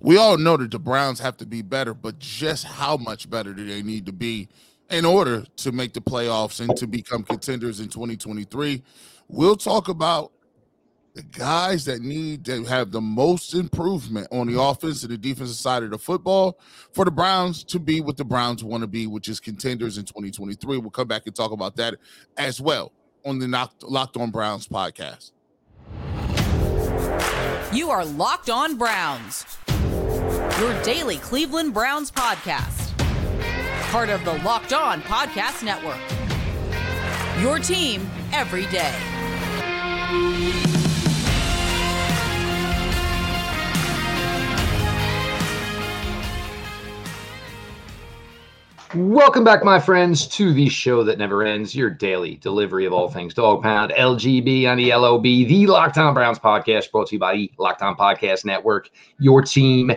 we all know that the Browns have to be better, but just how much better do they need to be in order to make the playoffs and to become contenders in 2023? We'll talk about the guys that need to have the most improvement on the offense and the defensive side of the football for the Browns to be what the Browns want to be, which is contenders in 2023. We'll come back and talk about that as well on the Locked On Browns podcast. You are Locked On Browns, your daily Cleveland Browns podcast, part of the Locked On Podcast Network. Your team every day. Welcome back, my friends, to the show that never ends, your daily delivery of all things dog pound, LGB on the LOB, the Locked On Browns podcast, brought to you by the Locked On Podcast Network, your team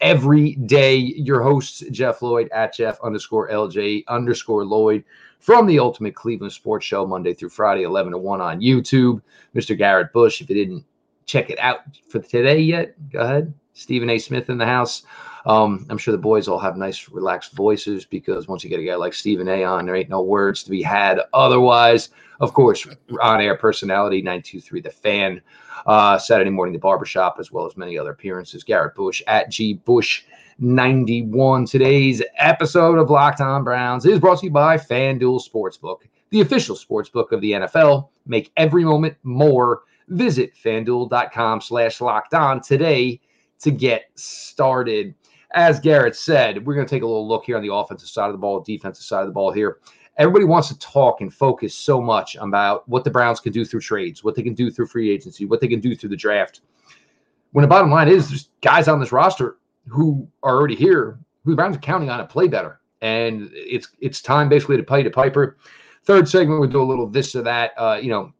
every day. Your hosts, Jeff Lloyd at Jeff underscore LJ underscore Lloyd from the Ultimate Cleveland Sports Show, Monday through Friday, 11 to 1 on YouTube. Mr. Garrett Bush, if you didn't check it out for today yet, go ahead. Stephen A. Smith in the house. Um, I'm sure the boys all have nice, relaxed voices because once you get a guy like Stephen A on, there ain't no words to be had otherwise. Of course, on air personality 923 The Fan, uh, Saturday morning, The Barbershop, as well as many other appearances. Garrett Bush at G Bush 91. Today's episode of Locked On Browns is brought to you by FanDuel Sportsbook, the official sportsbook of the NFL. Make every moment more. Visit fanduel.com slash locked on today to get started as Garrett said, we're going to take a little look here on the offensive side of the ball, defensive side of the ball here. Everybody wants to talk and focus so much about what the Browns can do through trades, what they can do through free agency, what they can do through the draft. When the bottom line is, there's guys on this roster who are already here, who the Browns are counting on to play better, and it's it's time basically to pay to Piper. Third segment, we'll do a little this or that. Uh, you know,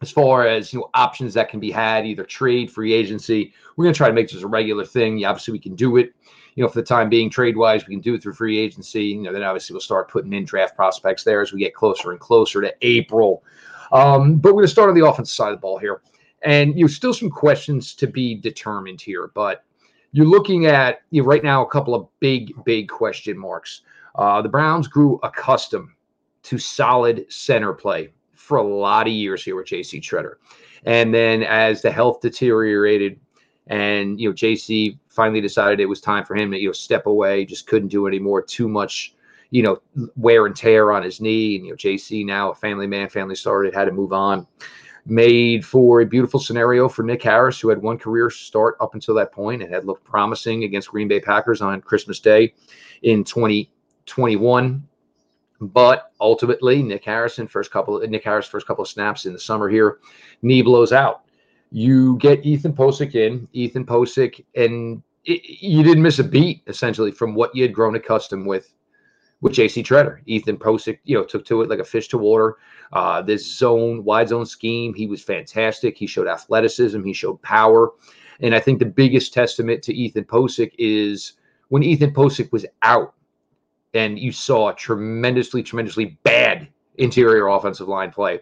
as far as you know options that can be had either trade free agency we're going to try to make this a regular thing. Yeah, obviously we can do it you know for the time being trade wise we can do it through free agency. You know then obviously we'll start putting in draft prospects there as we get closer and closer to april. Um, but we're going to start on the offensive side of the ball here. And you know still some questions to be determined here but you're looking at you know, right now a couple of big big question marks. Uh, the browns grew accustomed to solid center play for a lot of years here with JC Tretter. And then as the health deteriorated and, you know, JC finally decided it was time for him to, you know, step away, just couldn't do anymore, too much, you know, wear and tear on his knee. And, you know, JC now a family man, family started, had to move on. Made for a beautiful scenario for Nick Harris, who had one career start up until that point and had looked promising against Green Bay Packers on Christmas Day in 2021. But ultimately, Nick Harrison first couple Nick Harris first couple of snaps in the summer here, knee blows out. You get Ethan Pocic in, Ethan Pocic, and it, you didn't miss a beat essentially from what you had grown accustomed with with JC Tretter. Ethan Pocic, you know, took to it like a fish to water. Uh, this zone, wide zone scheme, he was fantastic. He showed athleticism, he showed power. And I think the biggest testament to Ethan Pocic is when Ethan Pocic was out, and you saw tremendously, tremendously bad interior offensive line play.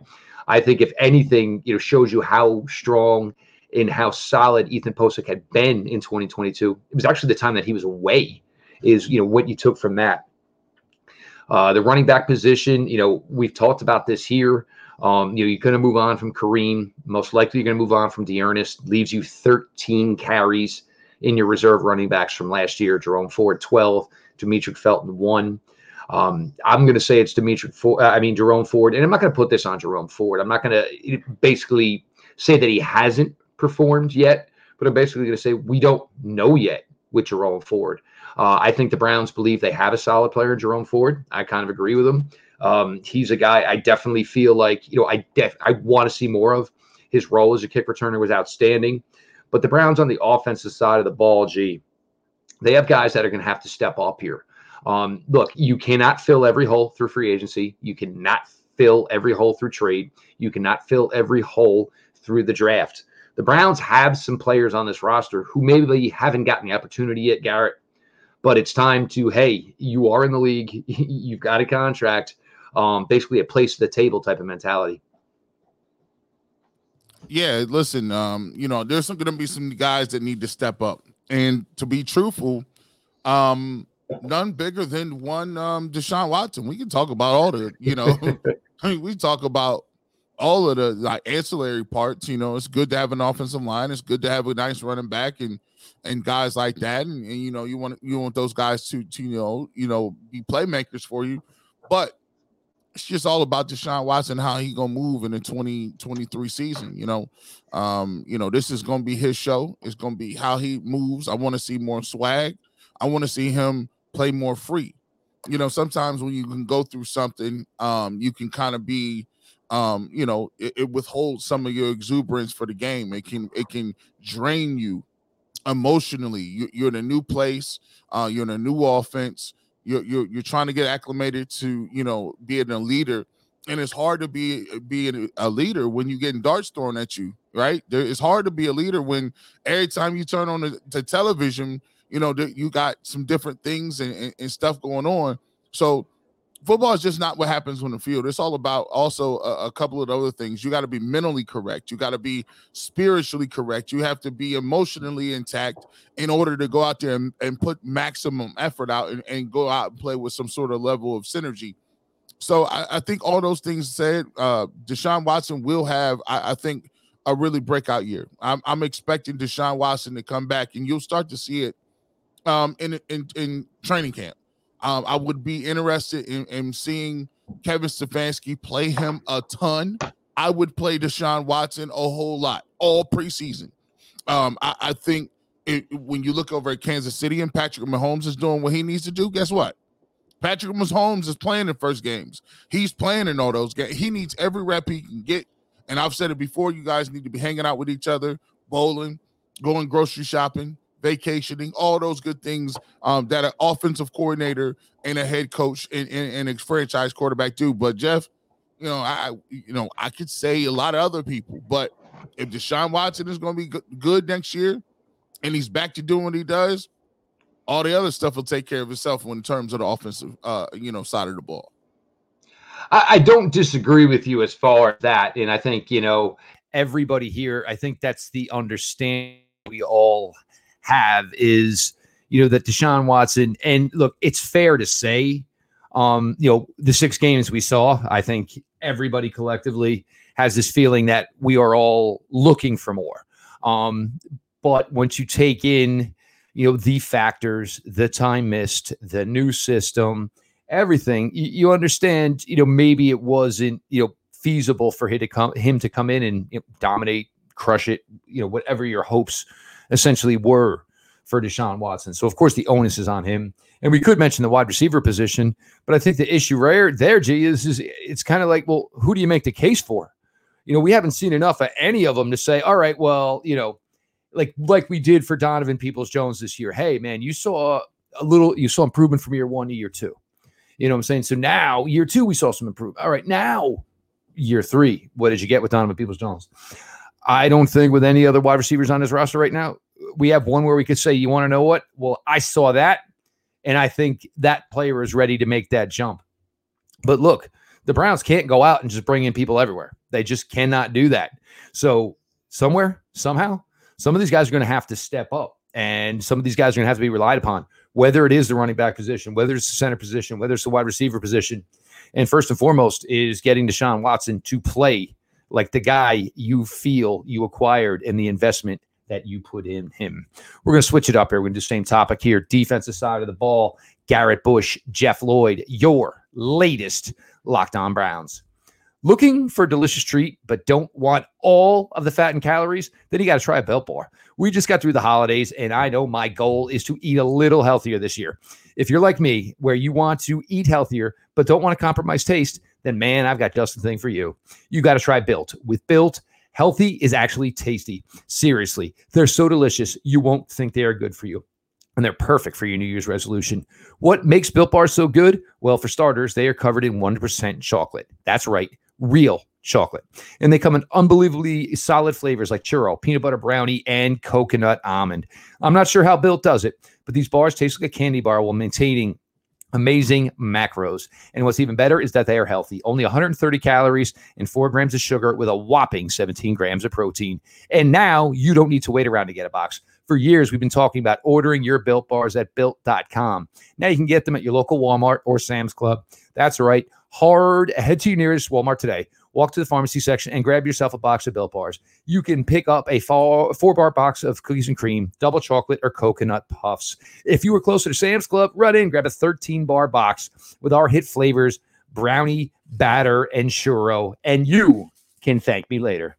I think if anything, you know, shows you how strong and how solid Ethan Pocic had been in 2022. It was actually the time that he was away. Is you know what you took from that. Uh, the running back position, you know, we've talked about this here. Um, you know, you're going to move on from Kareem. Most likely, you're going to move on from D'Ernest. Leaves you 13 carries in your reserve running backs from last year. Jerome Ford 12. Demetric Felton one. Um, I'm going to say it's Demetric Ford. I mean Jerome Ford, and I'm not going to put this on Jerome Ford. I'm not going to basically say that he hasn't performed yet, but I'm basically going to say we don't know yet with Jerome Ford. Uh, I think the Browns believe they have a solid player, Jerome Ford. I kind of agree with him. Um, he's a guy I definitely feel like you know I def- I want to see more of. His role as a kick returner was outstanding, but the Browns on the offensive side of the ball, gee, they have guys that are going to have to step up here. Um, look, you cannot fill every hole through free agency. You cannot fill every hole through trade. You cannot fill every hole through the draft. The Browns have some players on this roster who maybe haven't gotten the opportunity yet, Garrett. But it's time to, hey, you are in the league. You've got a contract. Um, basically, a place at the table type of mentality. Yeah, listen, um, you know, there's going to be some guys that need to step up And to be truthful, um, none bigger than one um Deshaun Watson. We can talk about all the, you know, I mean, we talk about all of the like ancillary parts. You know, it's good to have an offensive line. It's good to have a nice running back and and guys like that. And, and you know, you want you want those guys to to you know you know be playmakers for you. But it's just all about Deshaun Watson, how he gonna move in the 2023 season. You know, um, you know, this is gonna be his show. It's gonna be how he moves. I want to see more swag. I want to see him play more free. You know, sometimes when you can go through something, um, you can kind of be um, you know, it, it withholds some of your exuberance for the game. It can it can drain you emotionally. You, you're in a new place. Uh, you're in a new offense. You're, you're you're trying to get acclimated to you know being a leader, and it's hard to be being a leader when you're getting darts thrown at you. Right? There, it's hard to be a leader when every time you turn on the, the television, you know you got some different things and, and, and stuff going on. So football is just not what happens on the field. It's all about also a, a couple of other things. You got to be mentally correct. You got to be spiritually correct. You have to be emotionally intact in order to go out there and, and put maximum effort out and, and, go out and play with some sort of level of synergy. So I, I think all those things said, uh, Deshaun Watson will have, I, I think, a really breakout year. I'm, I'm expecting Deshaun Watson to come back, and you'll start to see it um, in, in in training camp. Um, I would be interested in, in seeing Kevin Stefanski play him a ton. I would play Deshaun Watson a whole lot all preseason. Um, I, I think it, when you look over at Kansas City and Patrick Mahomes is doing what he needs to do, guess what? Patrick Mahomes is playing in first games. He's playing in all those games. He needs every rep he can get. And I've said it before, you guys need to be hanging out with each other, bowling, going grocery shopping, vacationing, all those good things um, that an offensive coordinator and a head coach and, and, and, a franchise quarterback do. But Jeff, you know, I you know I could say a lot of other people, but if Deshaun Watson is going to be good next year, and he's back to doing what he does, all the other stuff will take care of itself in terms of the offensive, uh, you know, side of the ball. I, I don't disagree with you as far as that, and I think you know everybody here. I think that's the understanding we all have is you know that Deshaun Watson and look, it's fair to say, um, you know, the six games we saw, I think everybody collectively has this feeling that we are all looking for more. Um, but once you take in, you know, the factors, the time missed, the new system, everything, you, you understand, you know, maybe it wasn't, you know, feasible for him to come him to come in and you know, dominate, crush it, you know, whatever your hopes essentially were for Deshaun Watson. So of course the onus is on him. And we could mention the wide receiver position, but I think the issue rare there, G, is, is it's kind of like, well, who do you make the case for? You know, we haven't seen enough of any of them to say, all right, well, you know, like like we did for Donovan Peoples Jones this year. Hey, man, you saw a little, you saw improvement from year one to year two. You know what I'm saying? So now year two, we saw some improvement. All right, now year three, what did you get with Donovan Peoples Jones? I don't think with any other wide receivers on his roster right now, we have one where we could say, you want to know what? Well, I saw that, and I think that player is ready to make that jump. But look, the Browns can't go out and just bring in people everywhere. They just cannot do that. So somewhere, somehow, some of these guys are going to have to step up, and some of these guys are going to have to be relied upon. Whether it is the running back position, whether it's the center position, whether it's the wide receiver position, and first and foremost is getting Deshaun Watson to play like the guy you feel you acquired and the investment that you put in him. We're going to switch it up here. We're going to do the same topic here. Defensive side of the ball, Garrett Bush, Jeff Lloyd, your latest Locked On Browns. Looking for a delicious treat, but don't want all of the fat and calories? Then you got to try a Built Bar. We just got through the holidays, and I know my goal is to eat a little healthier this year. If you're like me, where you want to eat healthier, but don't want to compromise taste, then man, I've got just the thing for you. You got to try Built. With Built, Healthy is actually tasty. Seriously, they're so delicious, you won't think they are good for you. And they're perfect for your New Year's resolution. What makes Built Bars so good? Well, for starters, they are covered in 100% chocolate. That's right, real chocolate. And they come in unbelievably solid flavors like churro, peanut butter brownie, and coconut almond. I'm not sure how Built does it, but these bars taste like a candy bar while maintaining amazing macros. And what's even better is that they are healthy. Only 130 calories and four grams of sugar with a whopping 17 grams of protein. And now you don't need to wait around to get a box. For years, we've been talking about ordering your built bars at built.com. Now you can get them at your local Walmart or Sam's Club. That's right. Hard. Head to your nearest Walmart today. Walk to the pharmacy section and grab yourself a box of Built Bars. You can pick up a four, four bar box of cookies and cream, double chocolate, or coconut puffs. If you were closer to Sam's Club, run in, grab a 13 bar box with our hit flavors brownie, batter, and churro, and you can thank me later.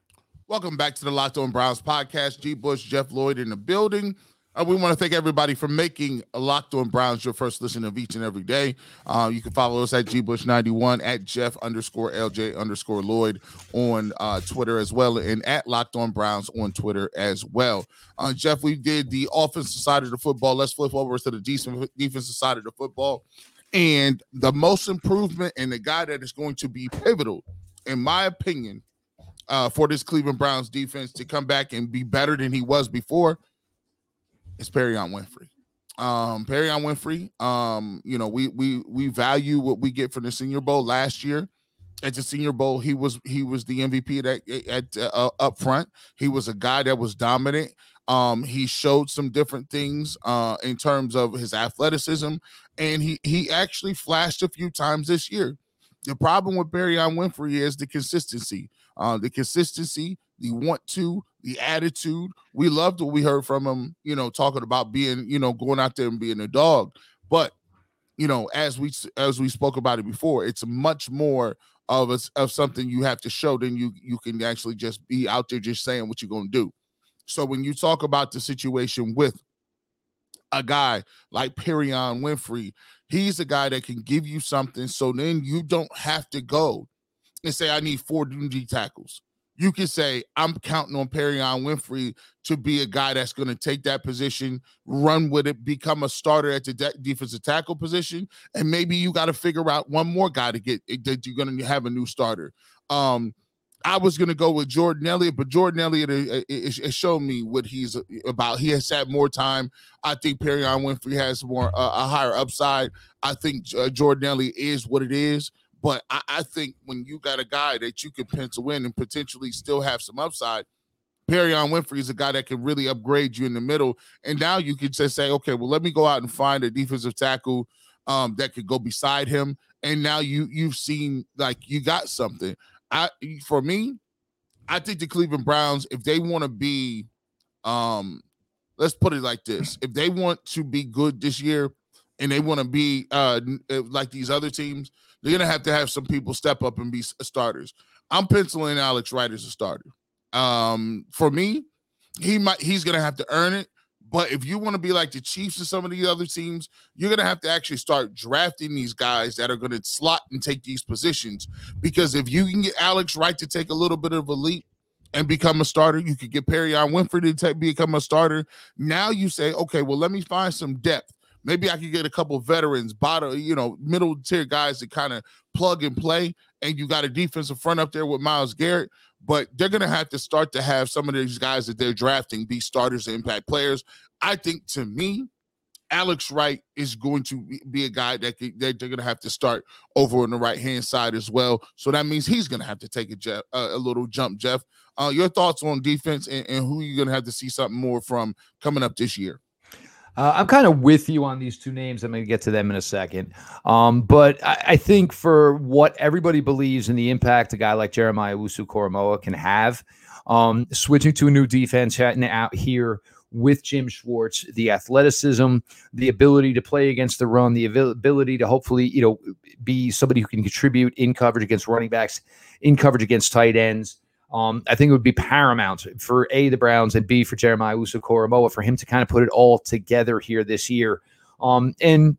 Welcome back to the Locked On Browns podcast. G. Bush, Jeff Lloyd in the building. Uh, we want to thank everybody for making Locked On Browns your first listen of each and every day. Uh, you can follow us at gbush91 at Jeff underscore LJ underscore Lloyd on uh, Twitter as well, and at Locked On Browns on Twitter as well. Uh, Jeff, we did the offensive side of the football. Let's flip over to the defensive side of the football. And the most improvement and the guy that is going to be pivotal, in my opinion, uh, for this Cleveland Browns defense to come back and be better than he was before is Perrion Winfrey. Um, Perrion Winfrey, um, you know, we we we value what we get from the Senior Bowl last year. At the Senior Bowl, he was he was the MVP at, at uh, up front. He was a guy that was dominant. Um, he showed some different things uh, in terms of his athleticism, and he he actually flashed a few times this year. The problem with Perrion Winfrey is the consistency. Uh, the consistency, the want to, the attitude. We loved what we heard from him, you know, talking about being, you know, going out there and being a dog. But, you know, as we as we spoke about it before, it's much more of a, of something you have to show than you you can actually just be out there just saying what you're going to do. So when you talk about the situation with a guy like Perrion Winfrey, he's a guy that can give you something. So then you don't have to go and say, I need four D tackles. You can say, I'm counting on Perrion Winfrey to be a guy that's going to take that position, run with it, become a starter at the de- defensive tackle position. And maybe you got to figure out one more guy to get that you're going to have a new starter. Um, I was going to go with Jordan Elliott, but Jordan Elliott has shown me what he's about. He has had more time. I think Perrion Winfrey has more uh, a higher upside. I think uh, Jordan Elliott is what it is. But I, I, think when you got a guy that you can pencil in and potentially still have some upside, Perrion Winfrey is a guy that can really upgrade you in the middle. And now you can just say, okay, well, let me go out and find a defensive tackle um, that could go beside him. And now you you've seen like you got something. I for me, I think the Cleveland Browns, if they want to be, um, let's put it like this: if they want to be good this year, and they want to be uh uh like these other teams, they're gonna have to have some people step up and be starters. I'm penciling Alex Wright as a starter. Um, for me, he might he's gonna have to earn it. But if you want to be like the Chiefs and some of the other teams, you're going to have to actually start drafting these guys that are going to slot and take these positions. Because if you can get Alex Wright to take a little bit of a leap and become a starter, you could get Perrion Winfrey to take, become a starter. Now you say, okay, well, let me find some depth. Maybe I could get a couple veterans, bottom, you know, middle tier guys to kind of plug and play. And you got a defensive front up there with Myles Garrett but they're going to have to start to have some of these guys that they're drafting be starters and impact players. I think to me, Alex Wright is going to be a guy that, they're going to have to start over on the right hand side as well. So that means he's going to have to take a, Jeff, a little jump. Jeff, uh, your thoughts on defense and, and who you're going to have to see something more from coming up this year? Uh, I'm kind of with you on these two names. I'm going to get to them in a second. Um, but I, I, think for what everybody believes in the impact a guy like Jeremiah Owusu-Koramoah can have, um, switching to a new defense out here with Jim Schwartz, the athleticism, the ability to play against the run, the ability to hopefully, you know, be somebody who can contribute in coverage against running backs, in coverage against tight ends. Um, I think it would be paramount for A, the Browns, and B, for Jeremiah Owusu-Koramoah for him to kind of put it all together here this year. Um, and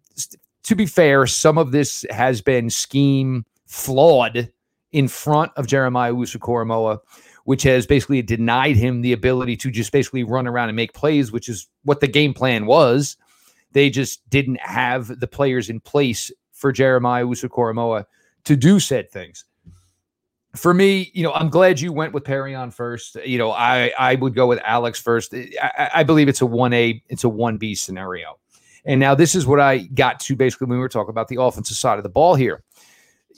to be fair, some of this has been scheme flawed in front of Jeremiah Owusu-Koramoah, which has basically denied him the ability to just basically run around and make plays, which is what the game plan was. They just didn't have the players in place for Jeremiah Owusu-Koramoah to do said things for me, you know, I'm glad you went with Perrion first. You know, I I would go with Alex first. I, I believe it's a one A, it's a one B scenario. And now this is what I got to basically when we were talking about the offensive side of the ball here.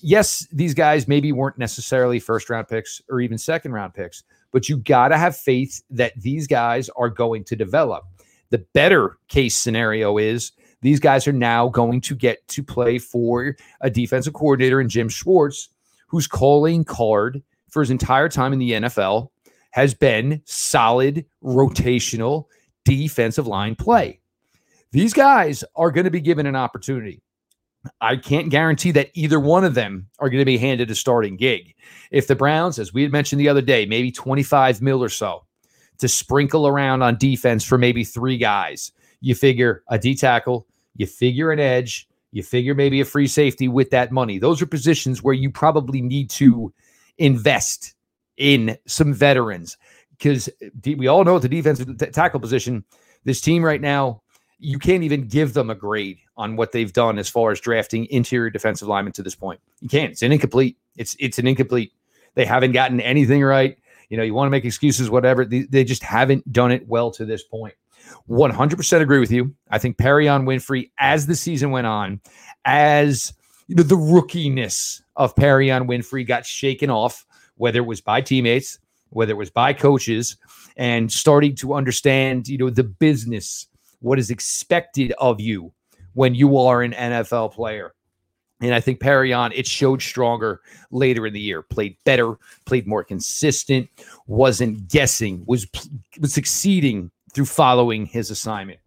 Yes, these guys maybe weren't necessarily first round picks or even second round picks, but you got to have faith that these guys are going to develop. The better case scenario is these guys are now going to get to play for a defensive coordinator in Jim Schwartz, whose calling card for his entire time in the NFL has been solid rotational defensive line play. These guys are going to be given an opportunity. I can't guarantee that either one of them are going to be handed a starting gig. If the Browns, as we had mentioned the other day, maybe 25 mil or so to sprinkle around on defense for maybe three guys, you figure a D tackle, you figure an edge, you figure maybe a free safety with that money. Those are positions where you probably need to invest in some veterans because eh, we all know the defensive t- tackle position, this team right now, you can't even give them a grade on what they've done as far as drafting interior defensive linemen to this point. You can't. It's an incomplete. It's it's an incomplete. They haven't gotten anything right. You know, you want to make excuses, whatever. They, they just haven't done it well to this point. 100% agree with you. I think Perrion Winfrey, as the season went on, as you know, the rookiness of Perrion Winfrey got shaken off, whether it was by teammates, whether it was by coaches, and starting to understand, you know, the business, what is expected of you when you are an NFL player. And I think Perrion, it showed stronger later in the year. Played better, played more consistent, wasn't guessing, was was succeeding through following his assignment.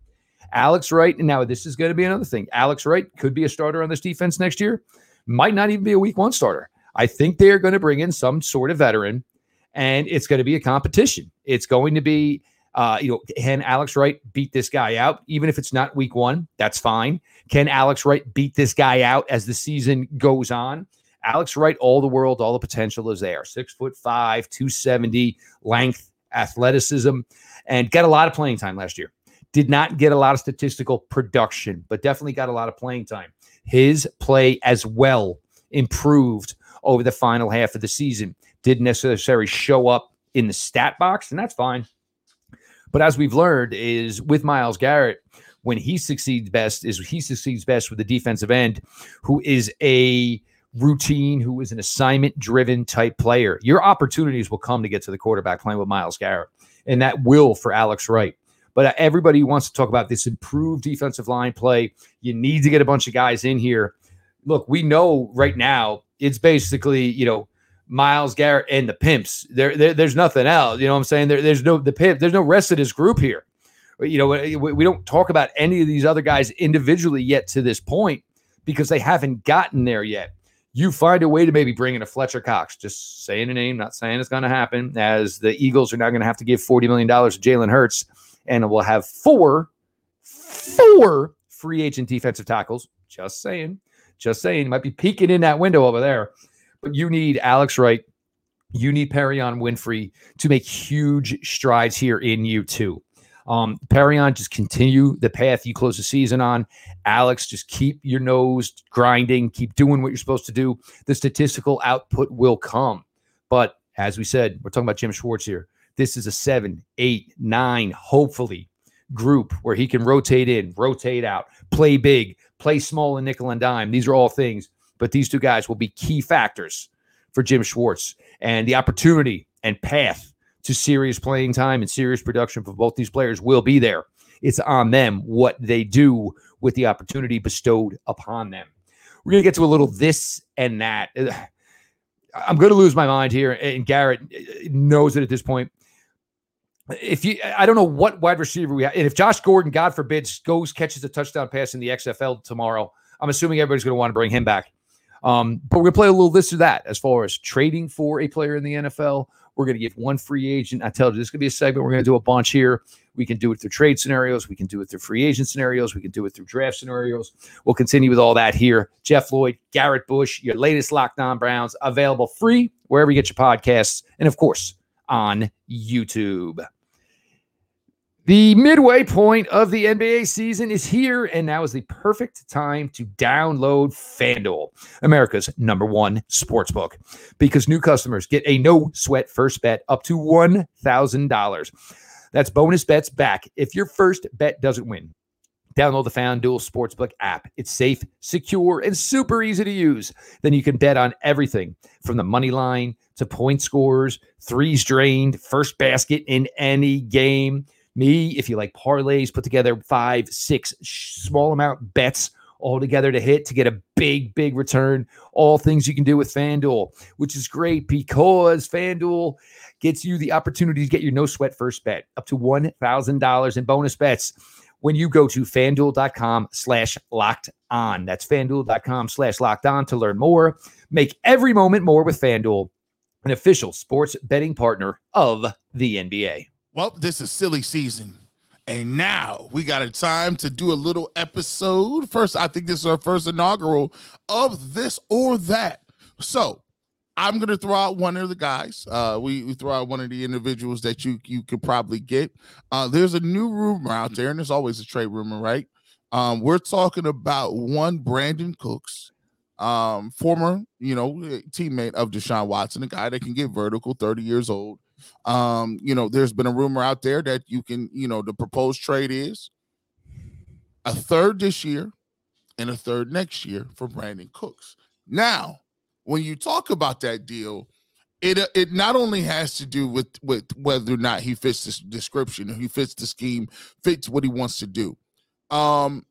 Alex Wright, and now this is going to be another thing. Alex Wright could be a starter on this defense next year, might not even be a week one starter. I think they're going to bring in some sort of veteran, and it's going to be a competition. It's going to be, uh, you know, can Alex Wright beat this guy out? Even if it's not week one, that's fine. Can Alex Wright beat this guy out as the season goes on? Alex Wright, all the world, all the potential is there. Six foot five, 270, length, athleticism, and got a lot of playing time last year. Did not get a lot of statistical production, but definitely got a lot of playing time. His play as well improved over the final half of the season. Didn't necessarily show up in the stat box, and that's fine. But as we've learned, is with Myles Garrett, when he succeeds best, is he succeeds best with the defensive end who is a routine, who is an assignment driven type player. Your opportunities will come to get to the quarterback playing with Myles Garrett, and that will for Alex Wright. But uh, everybody wants to talk about this improved defensive line play. You need to get a bunch of guys in here. Look, we know right now it's basically, you know, Myles Garrett and the pimps. There, there there's nothing else. You know what I'm saying? There, there's no the pimp, there's no rest of this group here. You know, we, we don't talk about any of these other guys individually yet to this point because they haven't gotten there yet you find a way to maybe bring in a Fletcher Cox, just saying a name, not saying it's going to happen, as the Eagles are now going to have to give $40 million to Jalen Hurts, and we'll have four, four free agent defensive tackles. Just saying, just saying, might be peeking in that window over there. But you need Alex Wright, you need Perrion Winfrey to make huge strides here in you too. Um, Perrion, just continue the path you close the season on. Alex, just keep your nose grinding, keep doing what you're supposed to do. The statistical output will come. But as we said, we're talking about Jim Schwartz here. This is a seven, eight, nine, hopefully, group where he can rotate in, rotate out, play big, play small and nickel and dime. These are all things, but these two guys will be key factors for Jim Schwartz and the opportunity and path to serious playing time and serious production for both these players will be there. It's on them what they do with the opportunity bestowed upon them. We're going to get to a little this and that. I'm going to lose my mind here. And Garrett knows it at this point. If you, I don't know what wide receiver we have. And if Josh Gordon, God forbid, goes catches a touchdown pass in the XFL tomorrow, I'm assuming everybody's going to want to bring him back. Um, but we're going to play a little this or that as far as trading for a player in the NFL we're going to give one free agent. I tell you, this is going to be a segment. We're going to do a bunch here. We can do it through trade scenarios. We can do it through free agent scenarios. We can do it through draft scenarios. We'll continue with all that here. Jeff Lloyd, Garrett Bush, your latest Locked On Browns, available free wherever you get your podcasts, and of course on YouTube. The midway point of the NBA season is here, and now is the perfect time to download FanDuel, America's number one sports book, because new customers get a no sweat first bet up to $1,000. That's bonus bets back if your first bet doesn't win. Download the FanDuel Sportsbook app. It's safe, secure, and super easy to use. Then you can bet on everything from the money line to point scores, threes drained, first basket in any game Me, if you like parlays, put together five, six small amount bets all together to hit to get a big, big return. All things you can do with FanDuel, which is great because FanDuel gets you the opportunity to get your no sweat first bet up to $1,000 in bonus bets when you go to fanduel.com slash locked on. That's fanduel.com slash locked on to learn more. Make every moment more with FanDuel, an official sports betting partner of the NBA. Well, this is silly season. And now we got a time to do a little episode. First, I think this is our first inaugural of this or that. So I'm gonna throw out one of the guys. Uh, we, we throw out one of the individuals that you you could probably get. Uh, there's a new rumor out there, and there's always a trade rumor, right? Um, we're talking about one Brandin Cooks, um, former you know teammate of Deshaun Watson, a guy that can get vertical, 30 years old. Um, you know, there's been a rumor out there that you can, you know, the proposed trade is a third this year and a third next year for Brandin Cooks. Now, when you talk about that deal, it uh, it not only has to do with with whether or not he fits this description, he fits the scheme, fits what he wants to do. Um,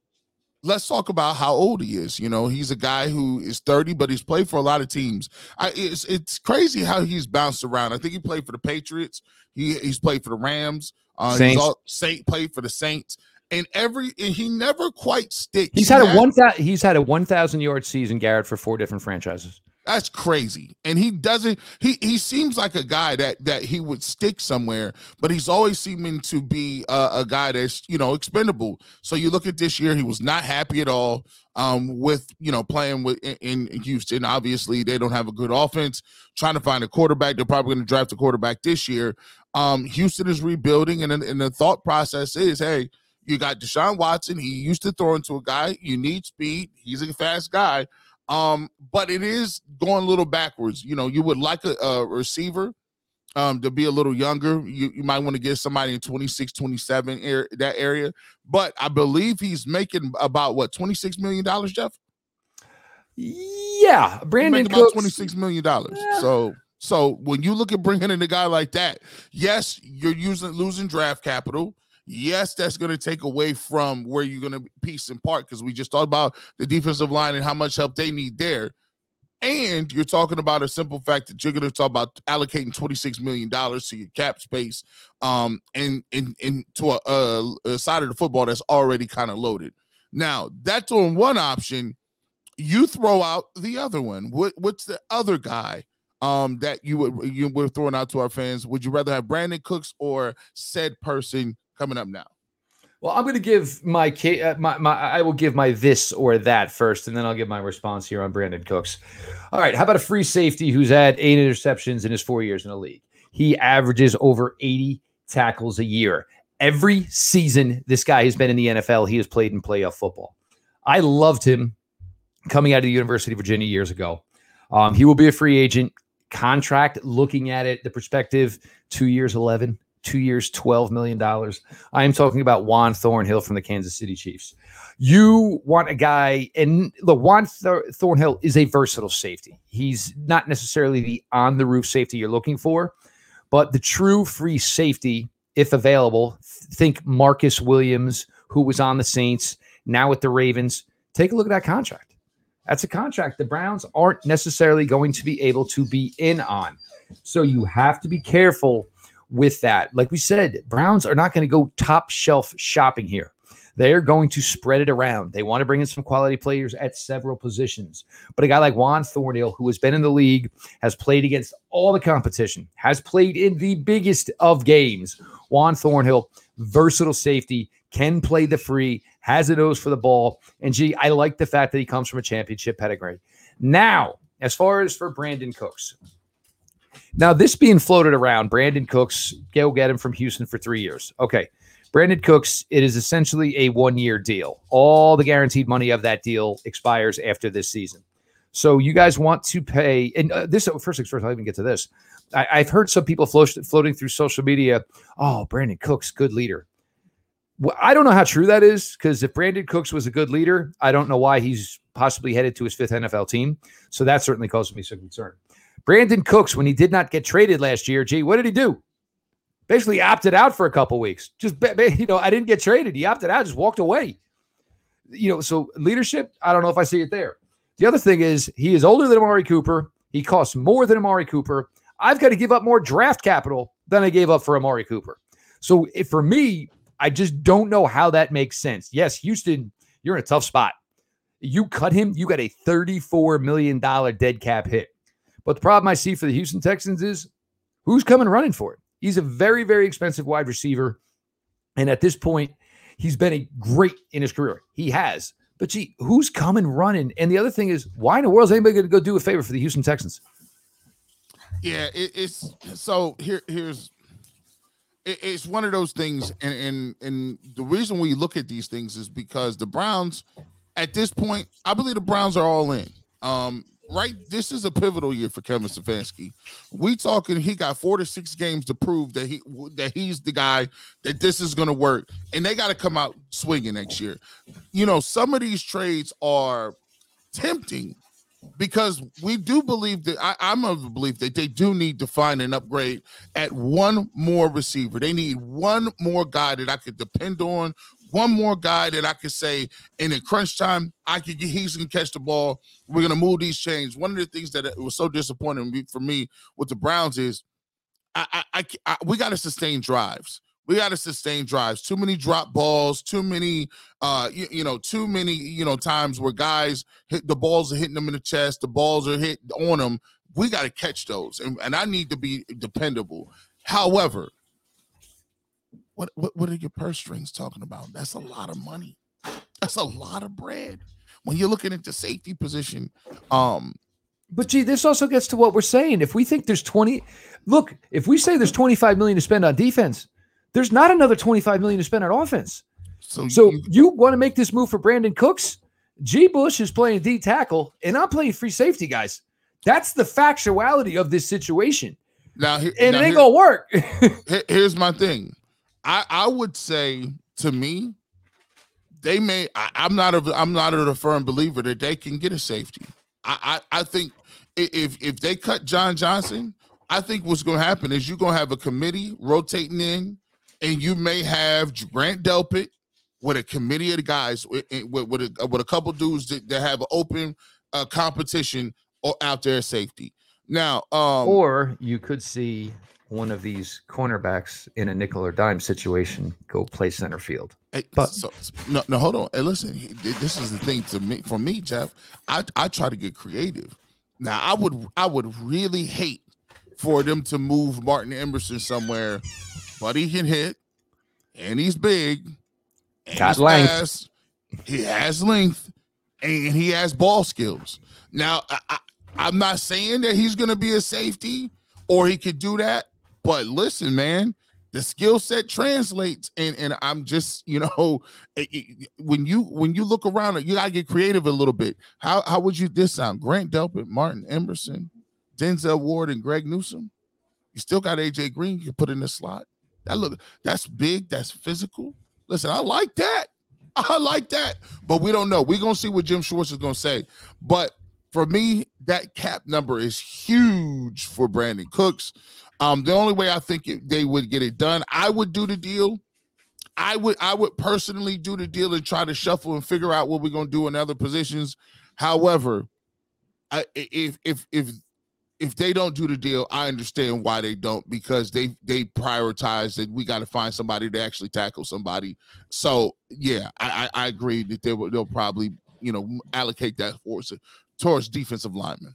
let's talk about how old he is. You know, he's a guy who is 30, but he's played for a lot of teams. I, it's it's crazy how he's bounced around. I think he played for the Patriots. He he's played for the Rams. Uh, Saints. He's all, Saint played for the Saints. And every and he never quite sticks. He's had a one thousand. He's had a one thousand yard season, Garrett, for four different franchises. That's crazy. And he doesn't he he seems like a guy that that he would stick somewhere, but he's always seeming to be a, a guy that's, you know, expendable. So you look at this year, he was not happy at all um with, you know, playing with in, in Houston. Obviously, they don't have a good offense. Trying to find a quarterback, they're probably going to draft a quarterback this year. Um Houston is rebuilding and and the thought process is, hey, you got Deshaun Watson. He used to throw into a guy. You need speed. He's a fast guy. Um, but it is going a little backwards. You know, you would like a, a receiver um to be a little younger. You, you might want to get somebody in 26, 27 air, that area. But I believe he's making about what 26 million dollars, Jeff? Yeah, Brandin about Cooks. 26 million dollars. Yeah. So so when you look at bringing in a guy like that, yes, you're using losing draft capital. Yes, that's going to take away from where you're going to piece and part because we just talked about the defensive line and how much help they need there. And you're talking about a simple fact that you're going to talk about allocating $26 million to your cap space um, and, and, and to a, a, a side of the football that's already kind of loaded. Now, that's on one option. You throw out the other one. What, what's the other guy um, that you would you were throwing out to our fans? Would you rather have Brandin Cooks or said person coming up now? Well, I'm going to give my, uh, my my I will give my this or that first, and then I'll give my response here on Brandin Cooks. All right, how about a free safety who's had eight interceptions in his four years in the league? He averages over 80 tackles a year. Every season this guy has been in the NFL, he has played in playoff football. I loved him coming out of the University of Virginia years ago. Um, he will be a free agent contract. Looking at it, the perspective, two years, 11 two years, $12 million. I am talking about Juan Thornhill from the Kansas City Chiefs. You want a guy, and the Juan Th- Thornhill is a versatile safety. He's not necessarily the on the roof safety you're looking for, but the true free safety, if available, think Marcus Williams, who was on the Saints, now with the Ravens. Take a look at that contract. That's a contract the Browns aren't necessarily going to be able to be in on. So you have to be careful with that. Like we said, Browns are not going to go top shelf shopping here. They're going to spread it around. They want to bring in some quality players at several positions. But a guy like Juan Thornhill, who has been in the league, has played against all the competition, has played in the biggest of games. Juan Thornhill, versatile safety, can play the free, has a nose for the ball. And gee, I like the fact that he comes from a championship pedigree. Now, as far as for Brandin Cooks, now, this being floated around, Brandin Cooks, go get him from Houston for three years. Okay. Brandin Cooks, it is essentially a one year deal. All the guaranteed money of that deal expires after this season. So you guys want to pay, and uh, this first things first, I'll even get to this. I, have heard some people float, floating through social media. Oh, Brandin Cooks, good leader. Well, I don't know how true that is because if Brandin Cooks was a good leader, I don't know why he's possibly headed to his fifth NFL team. So that certainly causes me some concern. Brandin Cooks, when he did not get traded last year, gee, what did he do? basically opted out for a couple weeks. Just you know, I didn't get traded. He opted out, just walked away. You know, so leadership, I don't know if I see it there. The other thing is he is older than Amari Cooper. He costs more than Amari Cooper. I've got to give up more draft capital than I gave up for Amari Cooper. So if, for me, I just don't know how that makes sense. Yes, Houston, you're in a tough spot. You cut him, you got a $34 million dead cap hit. But the problem I see for the Houston Texans is who's coming running for it? He's a very, very expensive wide receiver. And at this point, he's been a great in his career. He has. But gee, who's coming running? And the other thing is, why in the world is anybody going to go do a favor for the Houston Texans? Yeah, it, it's so here. Here's it, it's one of those things, and and and the reason we look at these things is because the Browns, at this point, I believe the Browns are all in. Um, right? This is a pivotal year for Kevin Stefanski. We talking he got four to six games to prove that he that he's the guy that this is going to work, and they got to come out swinging next year. You know, some of these trades are tempting because we do believe that I, am of the belief that they do need to find an upgrade at one more receiver. They need one more guy that I could depend on one more guy that I could say in a crunch time, I could get he's gonna catch the ball. We're gonna move these chains. One of the things that was so disappointing for me with the Browns is I, I, I we got to sustain drives. We got to sustain drives. Too many drop balls. Too many, uh, you, you, know, too many, you know, times where guys hit the balls are hitting them in the chest. The balls are hit on them. We got to catch those, and, and I need to be dependable. However, what, what what are your purse strings talking about? That's a lot of money. That's a lot of bread. When you're looking at the safety position, um, but gee, this also gets to what we're saying. If we think there's 20, look, if we say there's 25 million to spend on defense, there's not another 25 million to spend on offense. So, so you, you want to make this move for Brandin Cooks? G. Bush is playing D tackle, and I'm playing free safety, guys. That's the factuality of this situation. Now, and now it ain't gonna work. here's my thing. I I would say to me, they may. I, am not a I'm not a firm believer that they can get a safety. I I, I think if if they cut John Johnson, I think what's going to happen is you're going to have a committee rotating in, and you may have Grant Delpit with a committee of guys with with, with, a, with a couple dudes that, that have an open uh, competition out there safety. Now, um, or you could see one of these cornerbacks in a nickel or dime situation go play center field. Hey, but so, no, no, hold on. Hey, listen, this is the thing to me. For me, Jeff, I I try to get creative. Now, I would I would really hate for them to move Martin Emerson somewhere, but he can hit, and he's big, and Got length. Fast, he has length, and he has ball skills. Now, I, I, I'm not saying that he's going to be a safety or he could do that, but listen, man, the skill set translates, and and I'm just you know it, it, when you when you look around, you gotta get creative a little bit. How how would you this sound? Grant Delpit, Martin Emerson, Denzel Ward, and Greg Newsome You still got AJ Green. You can put in the slot. That look that's big. That's physical. Listen, I like that. I like that. But we don't know. We're gonna see what Jim Schwartz is gonna say. But for me, that cap number is huge for Brandin Cooks. Um, the only way I think it, they would get it done, I would do the deal. I would I would personally do the deal and try to shuffle and figure out what we're gonna do in other positions. However, I, if if if if they don't do the deal, I understand why they don't because they they prioritize that we got to find somebody to actually tackle somebody. So yeah, I I, I agree that they will they'll probably you know allocate that force towards defensive linemen.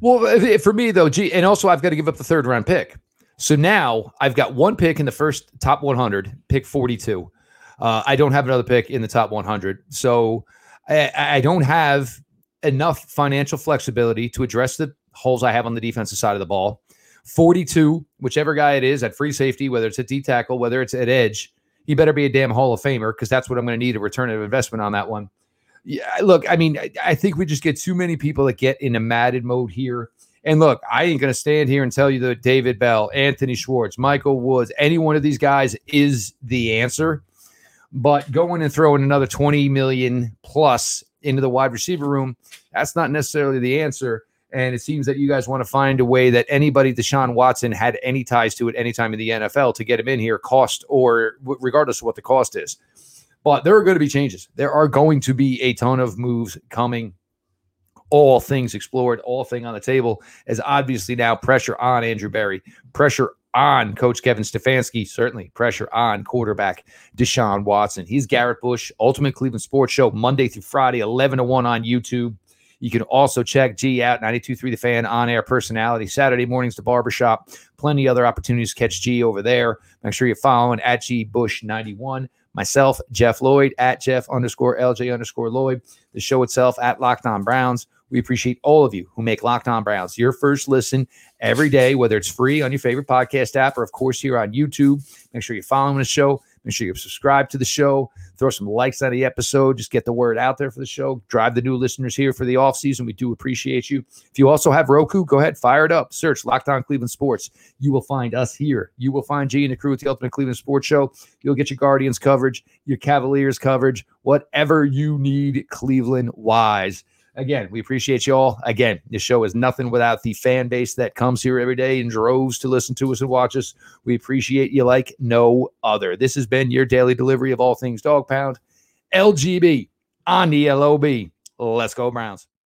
Well, for me though, gee, and also I've got to give up the third round pick. So now I've got one pick in the first top 100, pick 42. Uh, I don't have another pick in the top 100. So I, I, don't have enough financial flexibility to address the holes I have on the defensive side of the ball. 42, whichever guy it is at free safety, whether it's at D tackle, whether it's at edge, he better be a damn Hall of Famer because that's what I'm going to need a return of investment on that one yeah, look, I mean, I, I think we just get too many people that get in a matted mode here. And look, I ain't going to stand here and tell you that David Bell, Anthony Schwartz, Michael Woods, any one of these guys is the answer. But going and throwing another 20 million plus into the wide receiver room, that's not necessarily the answer. And it seems that you guys want to find a way that anybody Deshaun Watson had any ties to at any time in the NFL to get him in here, cost or regardless of what the cost is. But there are going to be changes. There are going to be a ton of moves coming. All things explored, all thing on the table, as obviously now pressure on Andrew Berry, pressure on Coach Kevin Stefanski, certainly pressure on quarterback Deshaun Watson. He's Garrett Bush, Ultimate Cleveland Sports Show, Monday through Friday, 11 to 1 on YouTube. You can also check G out 92.3 The Fan on air personality. Saturday mornings, the barbershop. Plenty other opportunities to catch G over there. Make sure you're following at G Bush 91. Myself, Jeff Lloyd at Jeff underscore LJ underscore Lloyd. The show itself at Locked On Browns. We appreciate all of you who make Locked On Browns your first listen every day, whether it's free on your favorite podcast app or, of course, here on YouTube. Make sure you're following the show. Make sure you subscribe to the show. Throw some likes on the episode. Just get the word out there for the show. Drive the new listeners here for the off season. We do appreciate you. If you also have Roku, go ahead, fire it up. Search Locked On Cleveland Sports. You will find us here. You will find G and the crew at the Ultimate Cleveland Sports Show. You'll get your Guardians coverage, your Cavaliers coverage, whatever you need Cleveland wise again, we appreciate you all. Again, this show is nothing without the fan base that comes here every day in droves to listen to us and watch us. We appreciate you like no other. This has been your daily delivery of all things dog pound. LGB on the LOB. Let's go, Browns.